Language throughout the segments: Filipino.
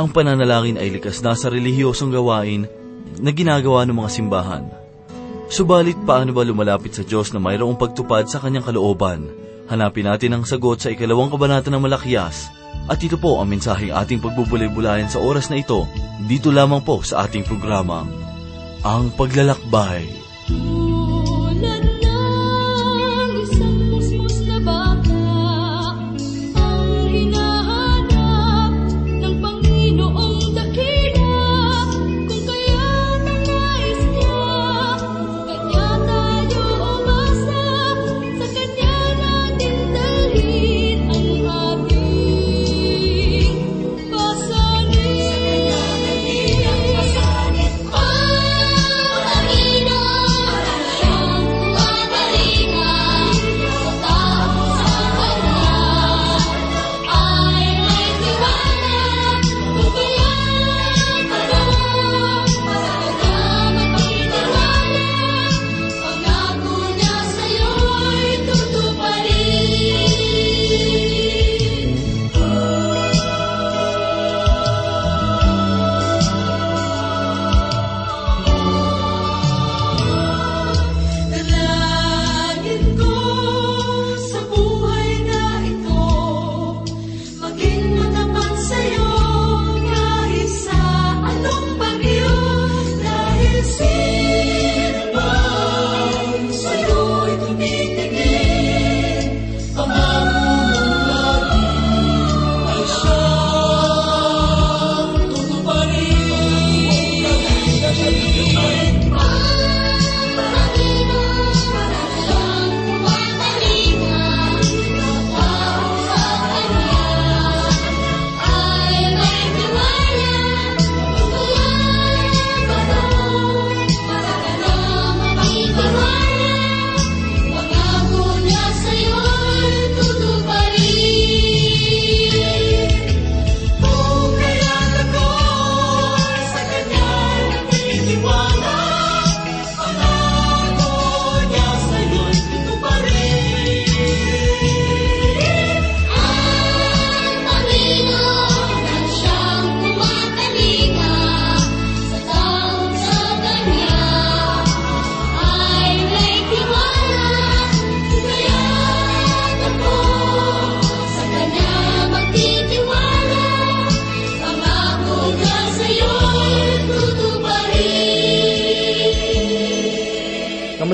Ang pananalangin ay likas na sa relihiyosong gawain na ginagawa ng mga simbahan. Subalit paano ba lumalapit sa Diyos na mayroong pagtupad sa kanyang kalooban? Hanapin natin ang sagot sa ikalawang kabanata ng Malakias. At ito po ang mensaheng ating pagbubulay-bulayan sa oras na ito, dito lamang po sa ating programa, Ang Paglalakbay. Tulad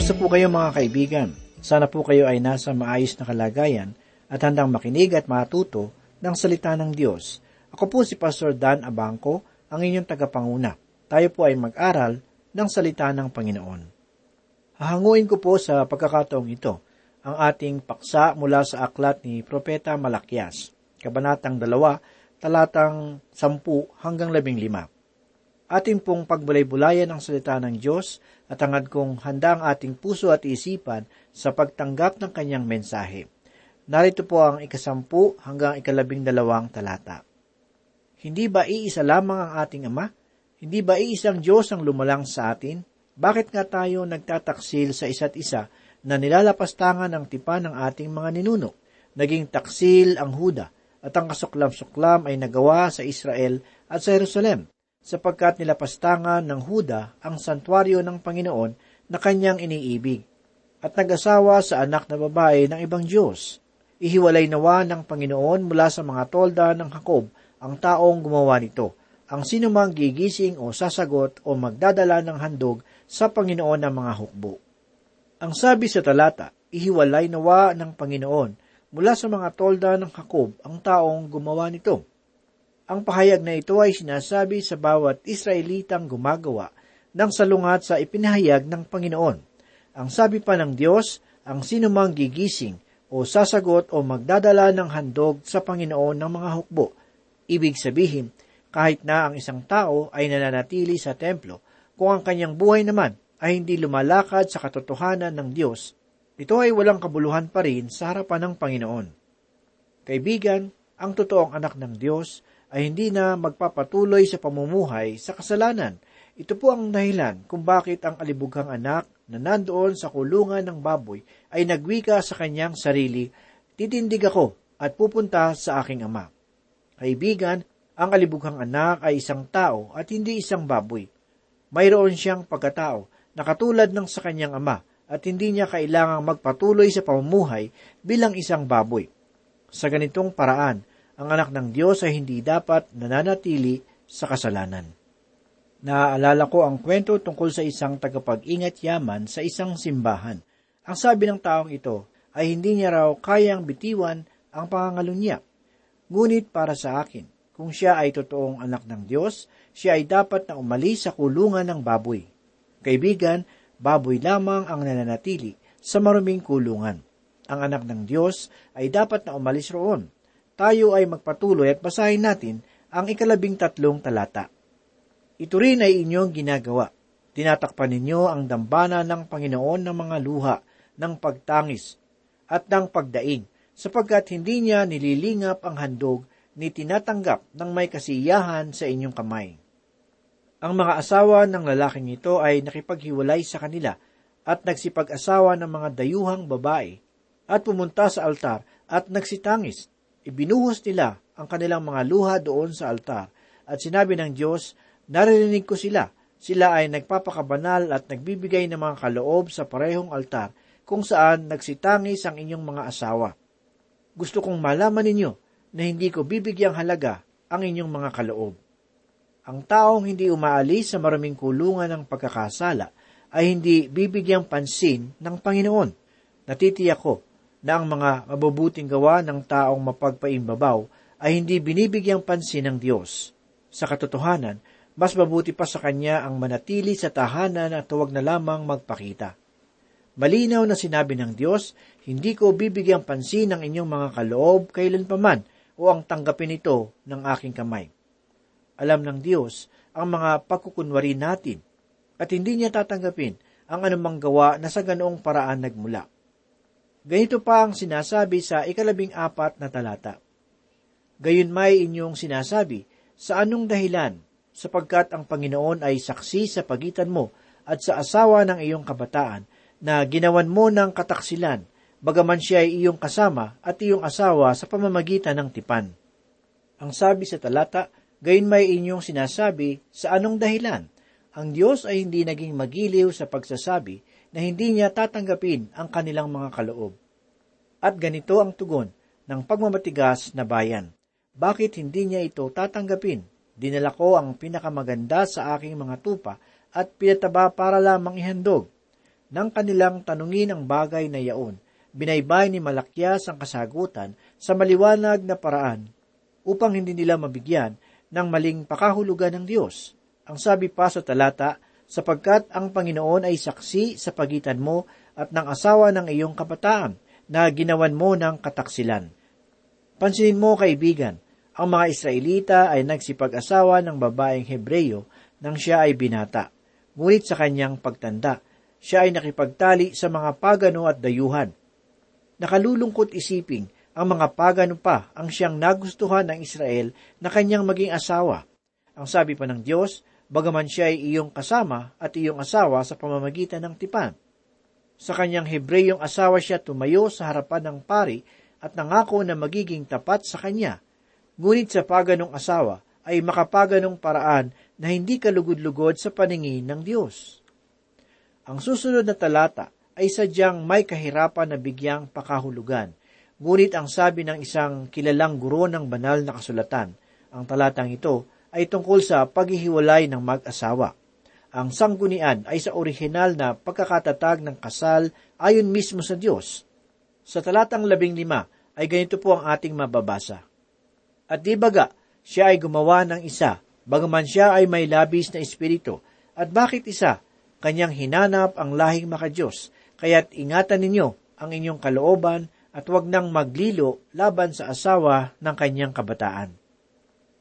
Kamusta po kayo mga kaibigan? Sana po kayo ay nasa maayos na kalagayan at handang makinig at matuto ng salita ng Diyos. Ako po si Pastor Dan Abangco, ang inyong tagapanguna. Tayo po ay mag-aral ng salita ng Panginoon. Hahanguin ko po sa pagkakataong ito ang ating paksa mula sa aklat ni Propeta Malakias, Kabanatang 2, talatang 10 hanggang 15 ating pong pagbulay-bulayan ang salita ng Diyos at hangad kong handa ang ating puso at isipan sa pagtanggap ng kanyang mensahe. Narito po ang ikasampu hanggang ikalabing dalawang talata. Hindi ba iisa lamang ang ating Ama? Hindi ba iisang Diyos ang lumalang sa atin? Bakit nga tayo nagtataksil sa isa't isa na nilalapastangan ang tipan ng ating mga ninuno? Naging taksil ang Huda at ang kasuklam-suklam ay nagawa sa Israel at sa Jerusalem sapagkat nilapastangan ng Huda ang santuario ng Panginoon na kanyang iniibig, at nag-asawa sa anak na babae ng ibang Diyos. Ihiwalay nawa ng Panginoon mula sa mga tolda ng Hakob ang taong gumawa nito, ang sinumang gigising o sasagot o magdadala ng handog sa Panginoon ng mga hukbo. Ang sabi sa talata, ihiwalay nawa ng Panginoon mula sa mga tolda ng Hakob ang taong gumawa nito. Ang pahayag na ito ay sinasabi sa bawat Israelitang gumagawa ng salungat sa ipinahayag ng Panginoon. Ang sabi pa ng Diyos, ang sinumang gigising o sasagot o magdadala ng handog sa Panginoon ng mga hukbo. Ibig sabihin, kahit na ang isang tao ay nananatili sa templo, kung ang kanyang buhay naman ay hindi lumalakad sa katotohanan ng Diyos, ito ay walang kabuluhan pa rin sa harapan ng Panginoon. Kaibigan, ang totoong anak ng Diyos ay hindi na magpapatuloy sa pamumuhay sa kasalanan. Ito po ang dahilan kung bakit ang alibughang anak na nandoon sa kulungan ng baboy ay nagwika sa kanyang sarili, titindig ako at pupunta sa aking ama. Kaibigan, Ang kalibughang anak ay isang tao at hindi isang baboy. Mayroon siyang pagkatao na katulad ng sa kanyang ama at hindi niya kailangang magpatuloy sa pamumuhay bilang isang baboy. Sa ganitong paraan, ang anak ng Diyos ay hindi dapat nananatili sa kasalanan. Naaalala ko ang kwento tungkol sa isang tagapag-ingat yaman sa isang simbahan. Ang sabi ng taong ito ay hindi niya raw kayang bitiwan ang pangangalo niya. Ngunit para sa akin, kung siya ay totoong anak ng Diyos, siya ay dapat na umalis sa kulungan ng baboy. Kaibigan, baboy lamang ang nananatili sa maruming kulungan. Ang anak ng Diyos ay dapat na umalis roon. Tayo ay magpatuloy at basahin natin ang ikalabing tatlong talata. Ito rin ay inyong ginagawa. Tinatakpan ninyo ang dambana ng Panginoon ng mga luha, ng pagtangis, at ng pagdaing, sapagkat hindi niya nililingap ang handog ni tinatanggap ng may kasiyahan sa inyong kamay. Ang mga asawa ng lalaking ito ay nakipaghiwalay sa kanila at nagsipag-asawa ng mga dayuhang babae at pumunta sa altar at nagsitangis. Ibinuhos nila ang kanilang mga luha doon sa altar at sinabi ng Diyos, naririnig ko sila. Sila ay nagpapakabanal at nagbibigay ng mga kaloob sa parehong altar kung saan nagsitangis ang inyong mga asawa. Gusto kong malaman ninyo na hindi ko bibigyang halaga ang inyong mga kaloob. Ang taong hindi umaalis sa maraming kulungan ng pagkakasala ay hindi bibigyang pansin ng Panginoon. Natitiyak ko na ang mga mabubuting gawa ng taong mapagpaimbabaw ay hindi binibigyang pansin ng Diyos. Sa katotohanan, mas mabuti pa sa kanya ang manatili sa tahanan at huwag na lamang magpakita. Malinaw na sinabi ng Diyos, hindi ko bibigyang pansin ang inyong mga kaloob kailanpaman o ang tanggapin ito ng aking kamay. Alam ng Diyos ang mga pagkukunwari natin at hindi niya tatanggapin ang anumang gawa na sa ganoong paraan nagmula. Ganito pa ang sinasabi sa ikalabing apat na talata. Gayon may inyong sinasabi, sa anong dahilan, sapagkat ang Panginoon ay saksi sa pagitan mo at sa asawa ng iyong kabataan, na ginawan mo ng kataksilan, bagaman siya ay iyong kasama at iyong asawa sa pamamagitan ng tipan. Ang sabi sa talata, gayon may inyong sinasabi, sa anong dahilan? Ang Diyos ay hindi naging magiliw sa pagsasabi na hindi niya tatanggapin ang kanilang mga kaloob. At ganito ang tugon ng pagmamatigas na bayan. Bakit hindi niya ito tatanggapin? Dinala ko ang pinakamaganda sa aking mga tupa at pinataba para lamang ihandog. Nang kanilang tanungin ang bagay na yaon, binaybay ni Malakyas ang kasagutan sa maliwanag na paraan upang hindi nila mabigyan ng maling pakahulugan ng Diyos. Ang sabi pa sa talata, sapagkat ang Panginoon ay saksi sa pagitan mo at ng asawa ng iyong kabataan na ginawan mo ng kataksilan. Pansinin mo, kaibigan, ang mga Israelita ay nagsipag-asawa ng babaeng Hebreyo nang siya ay binata. Ngunit sa kanyang pagtanda, siya ay nakipagtali sa mga pagano at dayuhan. Nakalulungkot isiping ang mga pagano pa ang siyang nagustuhan ng Israel na kanyang maging asawa. Ang sabi pa ng Diyos, bagaman siya ay iyong kasama at iyong asawa sa pamamagitan ng tipan. Sa kanyang Hebreyong asawa siya tumayo sa harapan ng pari at nangako na magiging tapat sa kanya. Ngunit sa paganong asawa ay makapaganong paraan na hindi kalugod-lugod sa paningin ng Diyos. Ang susunod na talata ay sadyang may kahirapan na bigyang pakahulugan. Ngunit ang sabi ng isang kilalang guro ng banal na kasulatan, ang talatang ito ay tungkol sa paghihiwalay ng mag-asawa. Ang sanggunian ay sa orihinal na pagkakatatag ng kasal ayon mismo sa Diyos. Sa talatang labing lima ay ganito po ang ating mababasa. At di baga, siya ay gumawa ng isa, bagaman siya ay may labis na espiritu. At bakit isa? Kanyang hinanap ang lahing makadiyos, kaya't ingatan ninyo ang inyong kalooban at huwag nang maglilo laban sa asawa ng kanyang kabataan.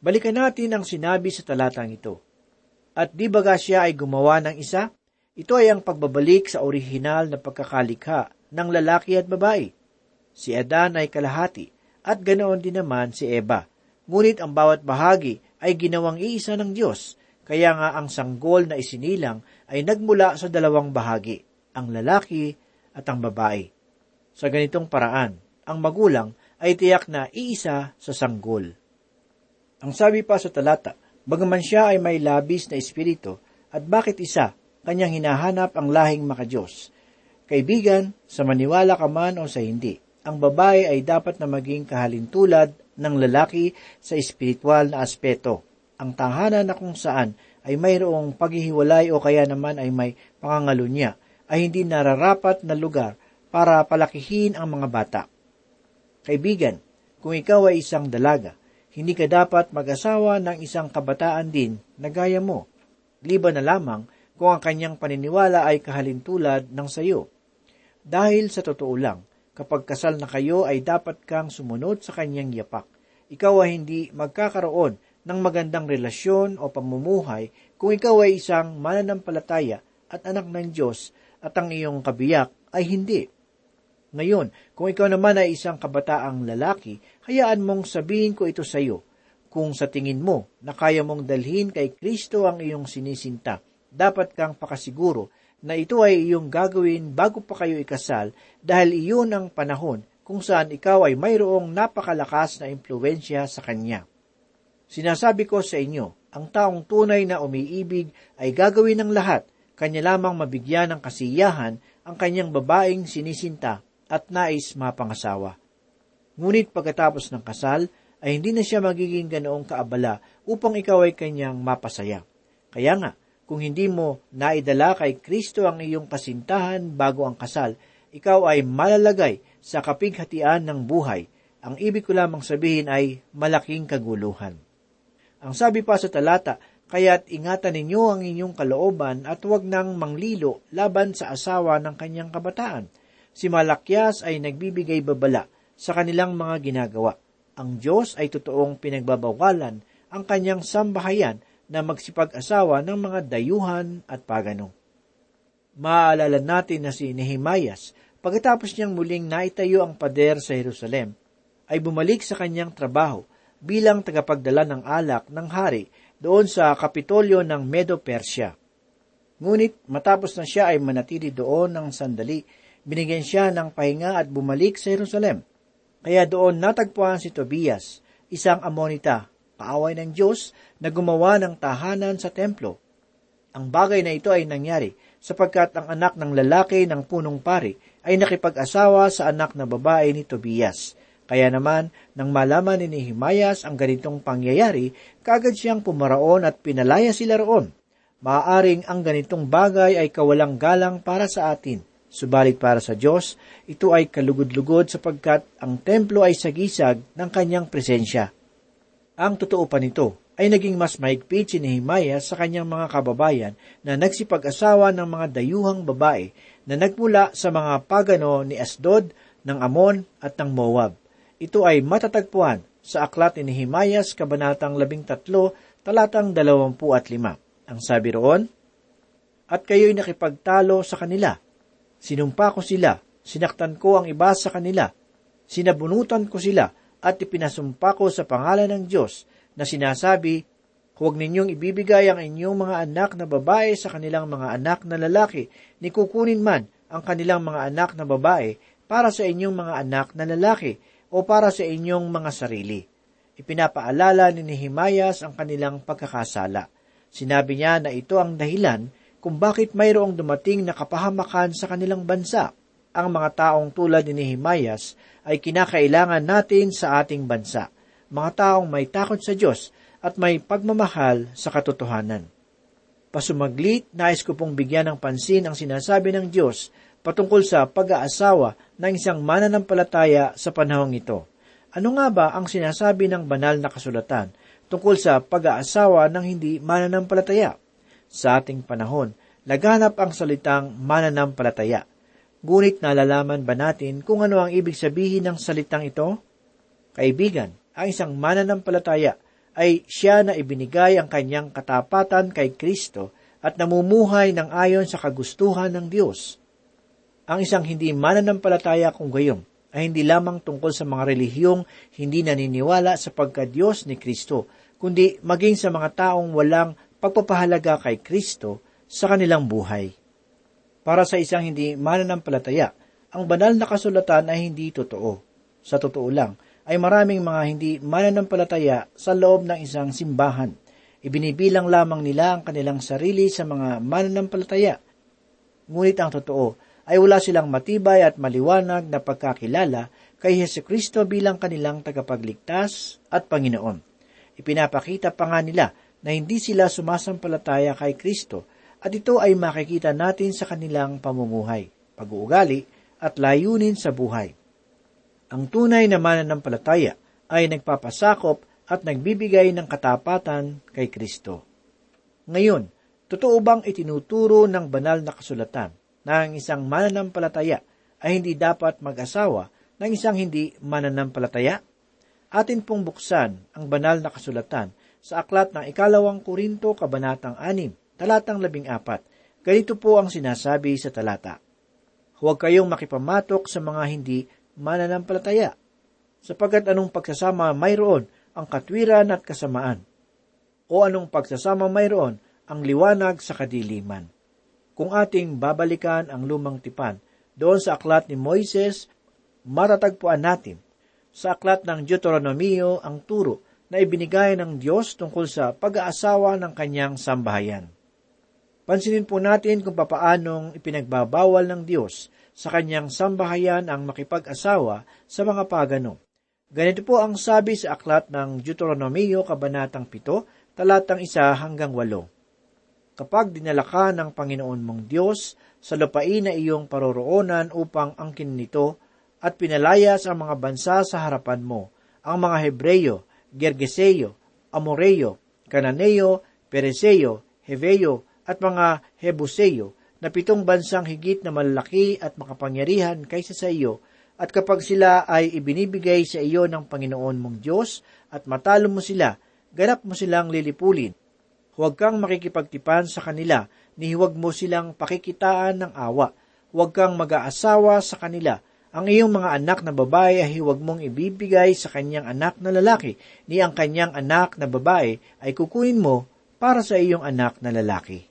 Balikan natin ang sinabi sa talatang ito. At di baga siya ay gumawa ng isa? Ito ay ang pagbabalik sa orihinal na pagkakalikha ng lalaki at babae. Si Adan ay kalahati at ganoon din naman si Eva. Ngunit ang bawat bahagi ay ginawang iisa ng Diyos, kaya nga ang sanggol na isinilang ay nagmula sa dalawang bahagi, ang lalaki at ang babae. Sa ganitong paraan, ang magulang ay tiyak na iisa sa sanggol. Ang sabi pa sa talata, bagaman siya ay may labis na espiritu, at bakit isa, kanyang hinahanap ang lahing makajos. Kaibigan, sa maniwala ka man o sa hindi, ang babae ay dapat na maging kahalintulad ng lalaki sa espiritual na aspeto. Ang tahanan na kung saan ay mayroong paghihiwalay o kaya naman ay may pangangalunya ay hindi nararapat na lugar para palakihin ang mga bata. Kaibigan, kung ikaw ay isang dalaga, hindi ka dapat mag-asawa ng isang kabataan din na gaya mo, liban na lamang kung ang kanyang paniniwala ay kahalintulad ng sayo. Dahil sa totoo lang, kapag kasal na kayo ay dapat kang sumunod sa kanyang yapak. Ikaw ay hindi magkakaroon ng magandang relasyon o pamumuhay kung ikaw ay isang mananampalataya at anak ng Diyos at ang iyong kabiyak ay hindi. Ngayon, kung ikaw naman ay isang kabataang lalaki, hayaan mong sabihin ko ito sa iyo. Kung sa tingin mo na kaya mong dalhin kay Kristo ang iyong sinisinta, dapat kang pakasiguro na ito ay iyong gagawin bago pa kayo ikasal dahil iyon ang panahon kung saan ikaw ay mayroong napakalakas na impluensya sa kanya. Sinasabi ko sa inyo, ang taong tunay na umiibig ay gagawin ng lahat, kanya lamang mabigyan ng kasiyahan ang kanyang babaeng sinisinta at nais mapangasawa. Ngunit pagkatapos ng kasal, ay hindi na siya magiging ganoong kaabala upang ikaw ay kanyang mapasaya. Kaya nga, kung hindi mo naidala kay Kristo ang iyong kasintahan bago ang kasal, ikaw ay malalagay sa kapighatian ng buhay. Ang ibig ko lamang sabihin ay malaking kaguluhan. Ang sabi pa sa talata, kaya't ingatan ninyo ang inyong kalooban at huwag nang manglilo laban sa asawa ng kanyang kabataan. Si Malakyas ay nagbibigay babala sa kanilang mga ginagawa. Ang Diyos ay totoong pinagbabawalan ang kanyang sambahayan na magsipag-asawa ng mga dayuhan at pagano. Maaalala natin na si Nehemias, pagkatapos niyang muling naitayo ang pader sa Jerusalem, ay bumalik sa kanyang trabaho bilang tagapagdala ng alak ng hari doon sa kapitolyo ng Medo-Persia. Ngunit matapos na siya ay manatili doon ng sandali, binigyan siya ng pahinga at bumalik sa Jerusalem. Kaya doon natagpuan si Tobias, isang Amonita, kaaway ng Diyos na gumawa ng tahanan sa templo. Ang bagay na ito ay nangyari sapagkat ang anak ng lalaki ng punong pari ay nakipag-asawa sa anak na babae ni Tobias. Kaya naman, nang malaman ni Nehemias ang ganitong pangyayari, kagad siyang pumaraon at pinalaya sila roon. Maaaring ang ganitong bagay ay kawalang galang para sa atin, subalit para sa Diyos, ito ay kalugod-lugod sapagkat ang templo ay sagisag ng kanyang presensya. Ang totoo pa nito ay naging mas mahigpit si Nehemiah sa kanyang mga kababayan na nagsipag-asawa ng mga dayuhang babae na nagmula sa mga pagano ni Asdod, ng Amon at ng Moab. Ito ay matatagpuan sa aklat ni Nehemiah kabanatang 13, talatang 25. Ang sabi roon, At kayo'y nakipagtalo sa kanila. Sinumpa ko sila, sinaktan ko ang iba sa kanila, sinabunutan ko sila, at ipinasumpa ko sa pangalan ng Diyos na sinasabi, Huwag ninyong ibibigay ang inyong mga anak na babae sa kanilang mga anak na lalaki, ni kukunin man ang kanilang mga anak na babae para sa inyong mga anak na lalaki o para sa inyong mga sarili. Ipinapaalala ni Nehemias ang kanilang pagkakasala. Sinabi niya na ito ang dahilan kung bakit mayroong dumating na kapahamakan sa kanilang bansa. Ang mga taong tulad ni Nehemias ay kinakailangan natin sa ating bansa. Mga taong may takot sa Diyos at may pagmamahal sa katotohanan. Pasumaglit, nais ko pong bigyan ng pansin ang sinasabi ng Diyos patungkol sa pag-aasawa ng isang mananampalataya sa panahong ito. Ano nga ba ang sinasabi ng banal na kasulatan tungkol sa pag-aasawa ng hindi mananampalataya? Sa ating panahon, laganap ang salitang mananampalataya – Ngunit nalalaman ba natin kung ano ang ibig sabihin ng salitang ito? Kaibigan, ang isang mananampalataya ay siya na ibinigay ang kanyang katapatan kay Kristo at namumuhay ng ayon sa kagustuhan ng Diyos. Ang isang hindi mananampalataya kung gayong ay hindi lamang tungkol sa mga relihiyong hindi naniniwala sa pagka-Diyos ni Kristo, kundi maging sa mga taong walang pagpapahalaga kay Kristo sa kanilang buhay. Para sa isang hindi mananampalataya, ang banal na kasulatan ay hindi totoo. Sa totoo lang, ay maraming mga hindi mananampalataya sa loob ng isang simbahan. Ibinibilang lamang nila ang kanilang sarili sa mga mananampalataya. Ngunit ang totoo ay wala silang matibay at maliwanag na pagkakilala kay Heso Kristo bilang kanilang tagapagligtas at Panginoon. Ipinapakita pa nga nila na hindi sila sumasampalataya kay Kristo at ito ay makikita natin sa kanilang pamumuhay, pag-uugali at layunin sa buhay. Ang tunay na mananampalataya ay nagpapasakop at nagbibigay ng katapatan kay Kristo. Ngayon, totoo bang itinuturo ng banal na kasulatan na ang isang mananampalataya ay hindi dapat mag-asawa ng isang hindi mananampalataya? Atin pong buksan ang banal na kasulatan sa aklat ng ikalawang Korinto, kabanatang 6, talatang 14. Ganito po ang sinasabi sa talata. Huwag kayong makipamatok sa mga hindi mananampalataya, sapagkat anong pagsasama mayroon ang katwiran at kasamaan, o anong pagsasama mayroon ang liwanag sa kadiliman. Kung ating babalikan ang lumang tipan, doon sa aklat ni Moises, matatagpuan natin sa aklat ng Deuteronomio ang turo na ibinigay ng Diyos tungkol sa pag-aasawa ng kanyang sambahayan. Pansinin po natin kung papaanong ipinagbabawal ng Diyos sa kanyang sambahayan ang makipag-asawa sa mga pagano. Ganito po ang sabi sa aklat ng Deuteronomio, Kabanatang 7, talatang 1 hanggang 8. Kapag dinala ka ng Panginoon mong Diyos sa lupain na iyong paroroonan upang angkin nito at pinalaya sa mga bansa sa harapan mo, ang mga Hebreyo, Gergeseyo, Amoreyo, Kananeo, Pereseyo, Heveyo, at mga Hebuseyo, na pitong bansang higit na malalaki at makapangyarihan kaysa sa iyo, at kapag sila ay ibinibigay sa iyo ng Panginoon mong Diyos at matalo mo sila, ganap mo silang lilipulin. Huwag kang makikipagtipan sa kanila, ni huwag mo silang pakikitaan ng awa. Huwag kang mag-aasawa sa kanila. Ang iyong mga anak na babae ay huwag mong ibibigay sa kanyang anak na lalaki, ni ang kanyang anak na babae ay kukunin mo para sa iyong anak na lalaki.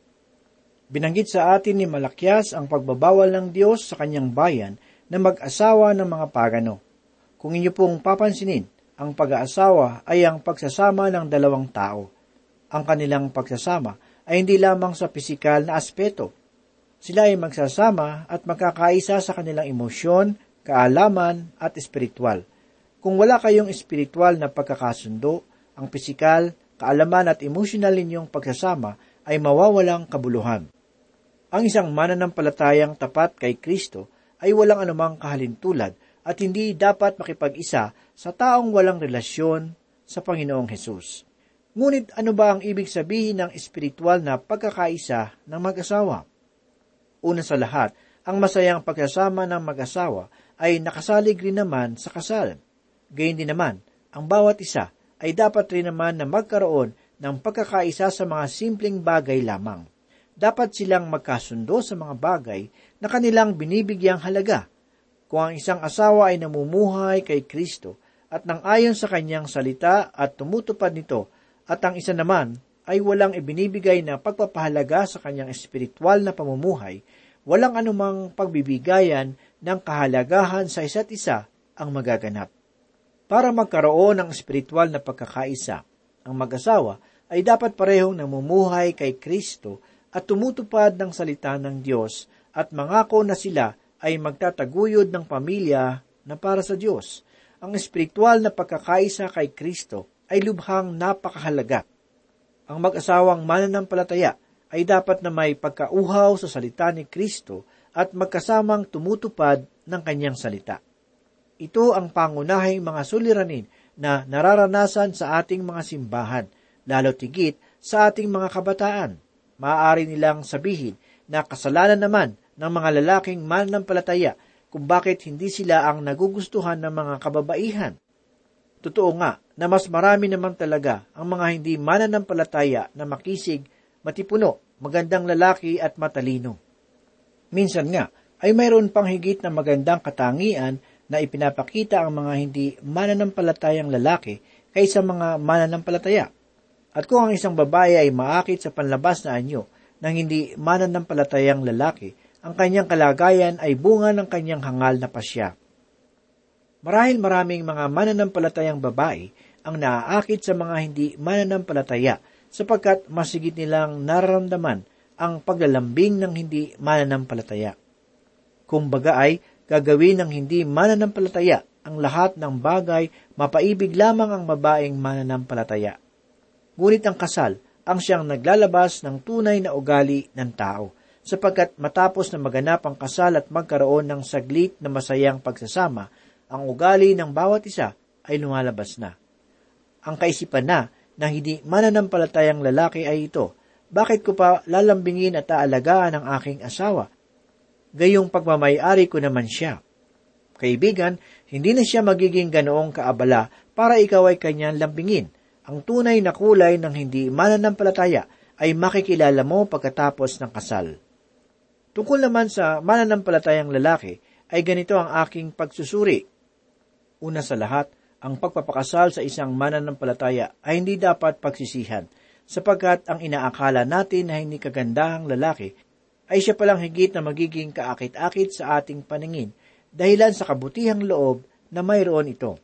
Binanggit sa atin ni Malakyas ang pagbabawal ng Diyos sa kanyang bayan na mag-asawa ng mga pagano. Kung inyo pong papansinin, ang pag-aasawa ay ang pagsasama ng dalawang tao. Ang kanilang pagsasama ay hindi lamang sa pisikal na aspeto. Sila ay magsasama at magkakaisa sa kanilang emosyon, kaalaman at espiritual. Kung wala kayong espiritual na pagkakasundo, ang pisikal, kaalaman at emosyonal ninyong pagsasama ay mawawalang kabuluhan. Ang isang mananampalatayang tapat kay Kristo ay walang anumang kahalintulad at hindi dapat makipag-isa sa taong walang relasyon sa Panginoong Hesus. Ngunit ano ba ang ibig sabihin ng espiritual na pagkakaisa ng mag-asawa? Una sa lahat, ang masayang pagsasama ng mag-asawa ay nakasalig rin naman sa kasal. Gayun din naman, ang bawat isa ay dapat rin naman na magkaroon ng pagkakaisa sa mga simpleng bagay lamang dapat silang magkasundo sa mga bagay na kanilang binibigyang halaga. Kung ang isang asawa ay namumuhay kay Kristo at nang ayon sa kanyang salita at tumutupad nito, at ang isa naman ay walang ibinibigay na pagpapahalaga sa kanyang espiritual na pamumuhay, walang anumang pagbibigayan ng kahalagahan sa isa't isa ang magaganap. Para magkaroon ng espiritual na pagkakaisa, ang mag-asawa ay dapat parehong namumuhay kay Kristo at tumutupad ng salita ng Diyos at mangako na sila ay magtataguyod ng pamilya na para sa Diyos. Ang espiritual na pagkakaisa kay Kristo ay lubhang napakahalaga. Ang mag-asawang mananampalataya ay dapat na may pagkauhaw sa salita ni Kristo at magkasamang tumutupad ng kanyang salita. Ito ang pangunahing mga suliranin na nararanasan sa ating mga simbahan, lalo tigit sa ating mga kabataan maaari nilang sabihin na kasalanan naman ng mga lalaking mananampalataya kung bakit hindi sila ang nagugustuhan ng mga kababaihan. Totoo nga na mas marami naman talaga ang mga hindi mananampalataya na makisig, matipuno, magandang lalaki at matalino. Minsan nga, ay mayroon pang higit na magandang katangian na ipinapakita ang mga hindi mananampalatayang lalaki kaysa mga mananampalataya. At kung ang isang babae ay maakit sa panlabas na anyo ng hindi mananampalatayang lalaki, ang kanyang kalagayan ay bunga ng kanyang hangal na pasya. Marahil maraming mga mananampalatayang babae ang naaakit sa mga hindi mananampalataya sapagkat masigit nilang nararamdaman ang paglalambing ng hindi mananampalataya. Kung baga ay gagawin ng hindi mananampalataya ang lahat ng bagay, mapaibig lamang ang babaeng mananampalataya. Ngunit ang kasal ang siyang naglalabas ng tunay na ugali ng tao, sapagkat matapos na maganap ang kasal at magkaroon ng saglit na masayang pagsasama, ang ugali ng bawat isa ay lumalabas na. Ang kaisipan na ng hindi mananampalatayang lalaki ay ito, bakit ko pa lalambingin at aalagaan ang aking asawa? Gayong pagmamayari ko naman siya. Kaibigan, hindi na siya magiging ganoong kaabala para ikaw ay kanyang lambingin. Ang tunay na kulay ng hindi mananampalataya ay makikilala mo pagkatapos ng kasal. Tungkol naman sa mananampalatayang lalaki, ay ganito ang aking pagsusuri. Una sa lahat, ang pagpapakasal sa isang mananampalataya ay hindi dapat pagsisihan, sapagkat ang inaakala natin na hindi kagandahang lalaki ay siya palang higit na magiging kaakit-akit sa ating paningin dahilan sa kabutihang loob na mayroon ito.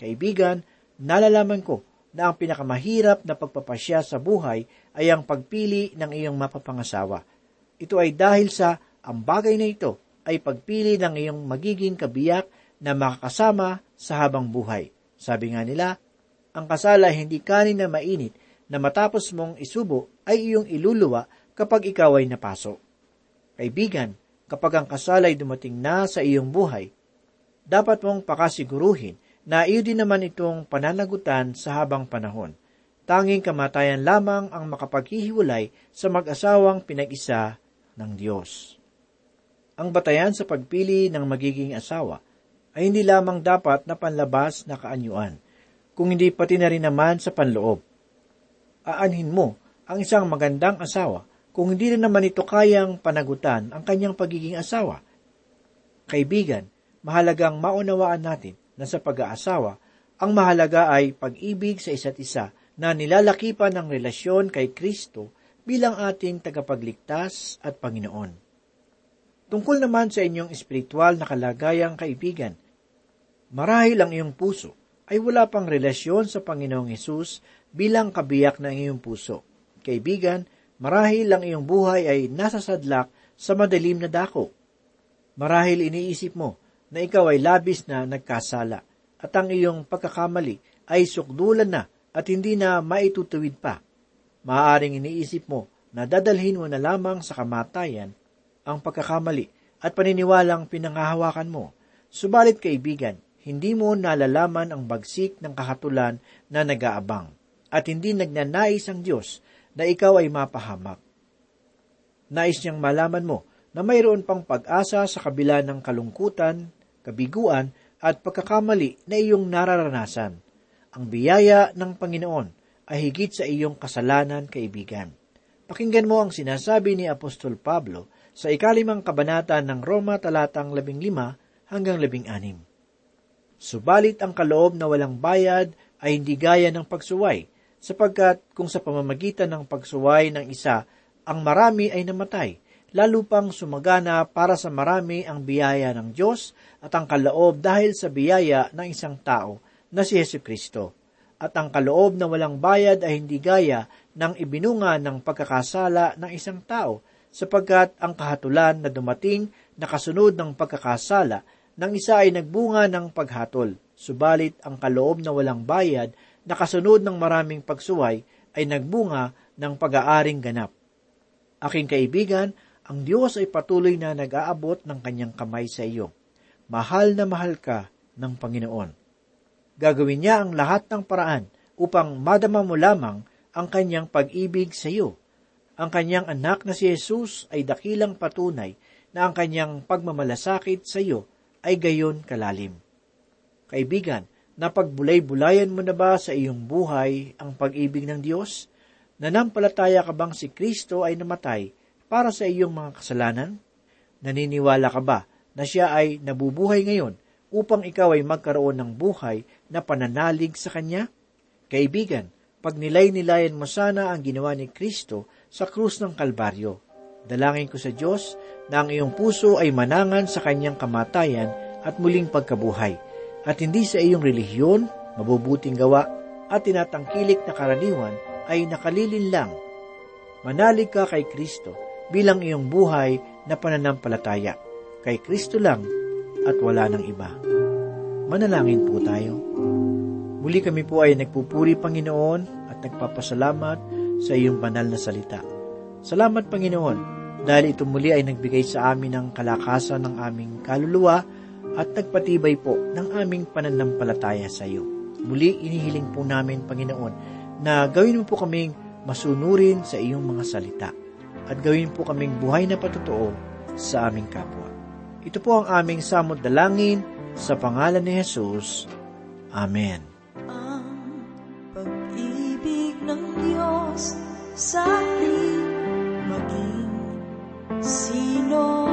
Kaibigan, nalalaman ko na ang pinakamahirap na pagpapasya sa buhay ay ang pagpili ng iyong mapapangasawa. Ito ay dahil sa ang bagay na ito ay pagpili ng iyong magiging kabiyak na makakasama sa habang buhay. Sabi nga nila, ang kasal ay hindi kanin na mainit na matapos mong isubo ay iyong iluluwa kapag ikaw ay napaso. Kaibigan, kapag ang kasal ay dumating na sa iyong buhay, dapat mong pakasiguruhin na iyo din naman itong pananagutan sa habang panahon. Tanging kamatayan lamang ang makapaghihiwalay sa mag-asawang pinag-isa ng Diyos. Ang batayan sa pagpili ng magiging asawa ay hindi lamang dapat na panlabas na kaanyuan, kung hindi pati na rin naman sa panloob aanhin mo ang isang magandang asawa kung hindi na naman ito kayang panagutan ang kanyang pagiging asawa. Kaibigan, mahalagang maunawaan natin na sa pag-aasawa, ang mahalaga ay pag-ibig sa isa't isa na nilalakipan ng relasyon kay Kristo bilang ating tagapagligtas at Panginoon. Tungkol naman sa inyong espiritual na kalagayang kaibigan, marahil ang iyong puso ay wala pang relasyon sa Panginoong Hesus bilang kabiyak ng iyong puso. Kaibigan, marahil ang iyong buhay ay nasa sadlak sa madilim na dako. Marahil iniisip mo na ikaw ay labis na nagkasala at ang iyong pagkakamali ay sukdulan na at hindi na maitutuwid pa. Maaaring iniisip mo na dadalhin mo na lamang sa kamatayan ang pagkakamali at paniniwalang pinangahawakan mo. Subalit kaibigan, hindi mo nalalaman ang bagsik ng kahatulan na nagaabang at hindi nagnanais ang Diyos na ikaw ay mapahamak. Nais niyang malaman mo na mayroon pang pag-asa sa kabila ng kalungkutan, kabiguan at pagkakamali na iyong nararanasan. Ang biyaya ng Panginoon ay higit sa iyong kasalanan, kaibigan. Pakinggan mo ang sinasabi ni Apostol Pablo sa ikalimang kabanata ng Roma talatang labing lima hanggang labing anim. Subalit ang kaloob na walang bayad ay hindi gaya ng pagsuway, sapagkat kung sa pamamagitan ng pagsuway ng isa, ang marami ay namatay, lalo pang sumagana para sa marami ang biyaya ng Diyos at ang kaloob dahil sa biyaya ng isang tao na si Yesu Kristo. At ang kaloob na walang bayad ay hindi gaya ng ibinunga ng pagkakasala ng isang tao, sapagkat ang kahatulan na dumating na kasunod ng pagkakasala ng isa ay nagbunga ng paghatol. Subalit ang kaloob na walang bayad na kasunod ng maraming pagsuway ay nagbunga ng pag-aaring ganap. Aking kaibigan, ang Diyos ay patuloy na nag-aabot ng kanyang kamay sa iyo. Mahal na mahal ka ng Panginoon. Gagawin niya ang lahat ng paraan upang madama mo lamang ang kanyang pag-ibig sa iyo. Ang kanyang anak na si Jesus ay dakilang patunay na ang kanyang pagmamalasakit sa iyo ay gayon kalalim. Kaibigan, Napagbulay-bulayan mo na ba sa iyong buhay ang pag-ibig ng Diyos? Nanampalataya ka bang si Kristo ay namatay para sa iyong mga kasalanan? Naniniwala ka ba na siya ay nabubuhay ngayon upang ikaw ay magkaroon ng buhay na pananalig sa Kanya? Kaibigan, pag nilay-nilayan mo sana ang ginawa ni Kristo sa krus ng Kalbaryo. Dalangin ko sa Diyos na ang iyong puso ay manangan sa Kanyang kamatayan at muling pagkabuhay at hindi sa iyong relihiyon, mabubuting gawa at tinatangkilik na karaniwan ay nakalilin lang. Manalig ka kay Kristo bilang iyong buhay na pananampalataya. Kay Kristo lang at wala ng iba. Manalangin po tayo. Muli kami po ay nagpupuri Panginoon at nagpapasalamat sa iyong banal na salita. Salamat Panginoon dahil ito muli ay nagbigay sa amin ng kalakasan ng aming kaluluwa at nagpatibay po ng aming pananampalataya sa iyo. Muli inihiling po namin Panginoon na gawin mo po kaming masunurin sa iyong mga salita at gawin po kaming buhay na patotoo sa aming kapwa. Ito po ang aming samot dalangin sa pangalan ni Jesus. Amen. ang pag-ibig ng Diyos sa atin maging sino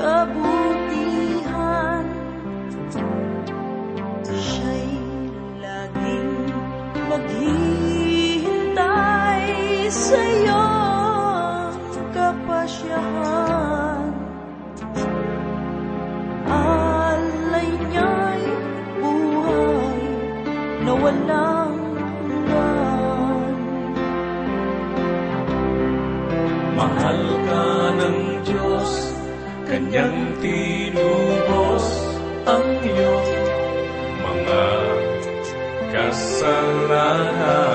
kabutihan. Siya'y laging naghihintay sa'yo kapasyahan. Alay niya'y buhay na walang hanggan. Mahal ka ng Diyos, Kanyang tinubos ang iyong mga kasalanan.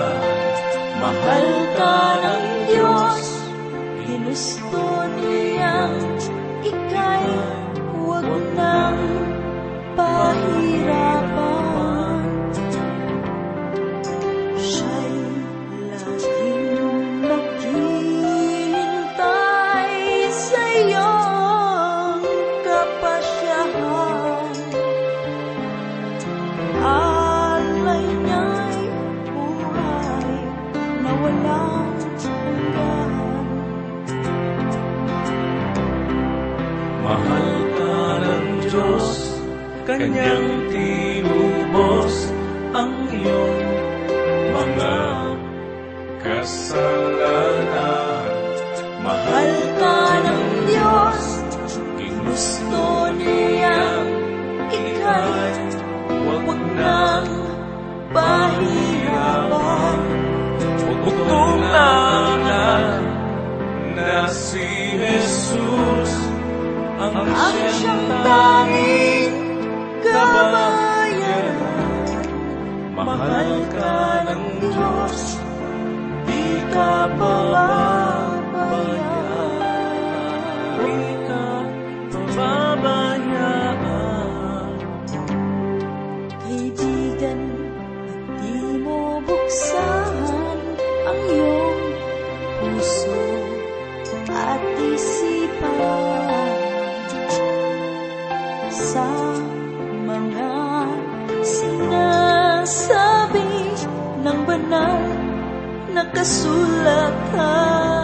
Na kasulatan.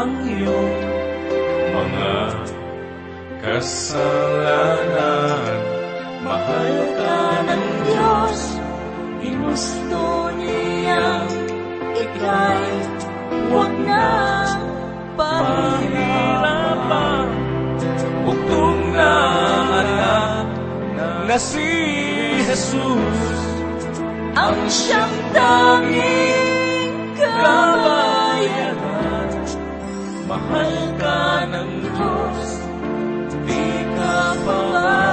Ang iyong mga kasalanan. Mahal ka ng Diyos, ginusto niyang ika'y huwag nang pahirapan. Bugtong na anak na si Jesus Ang siyang tanging kabayan. Mahal ka ng Diyos, di ka pababayaan.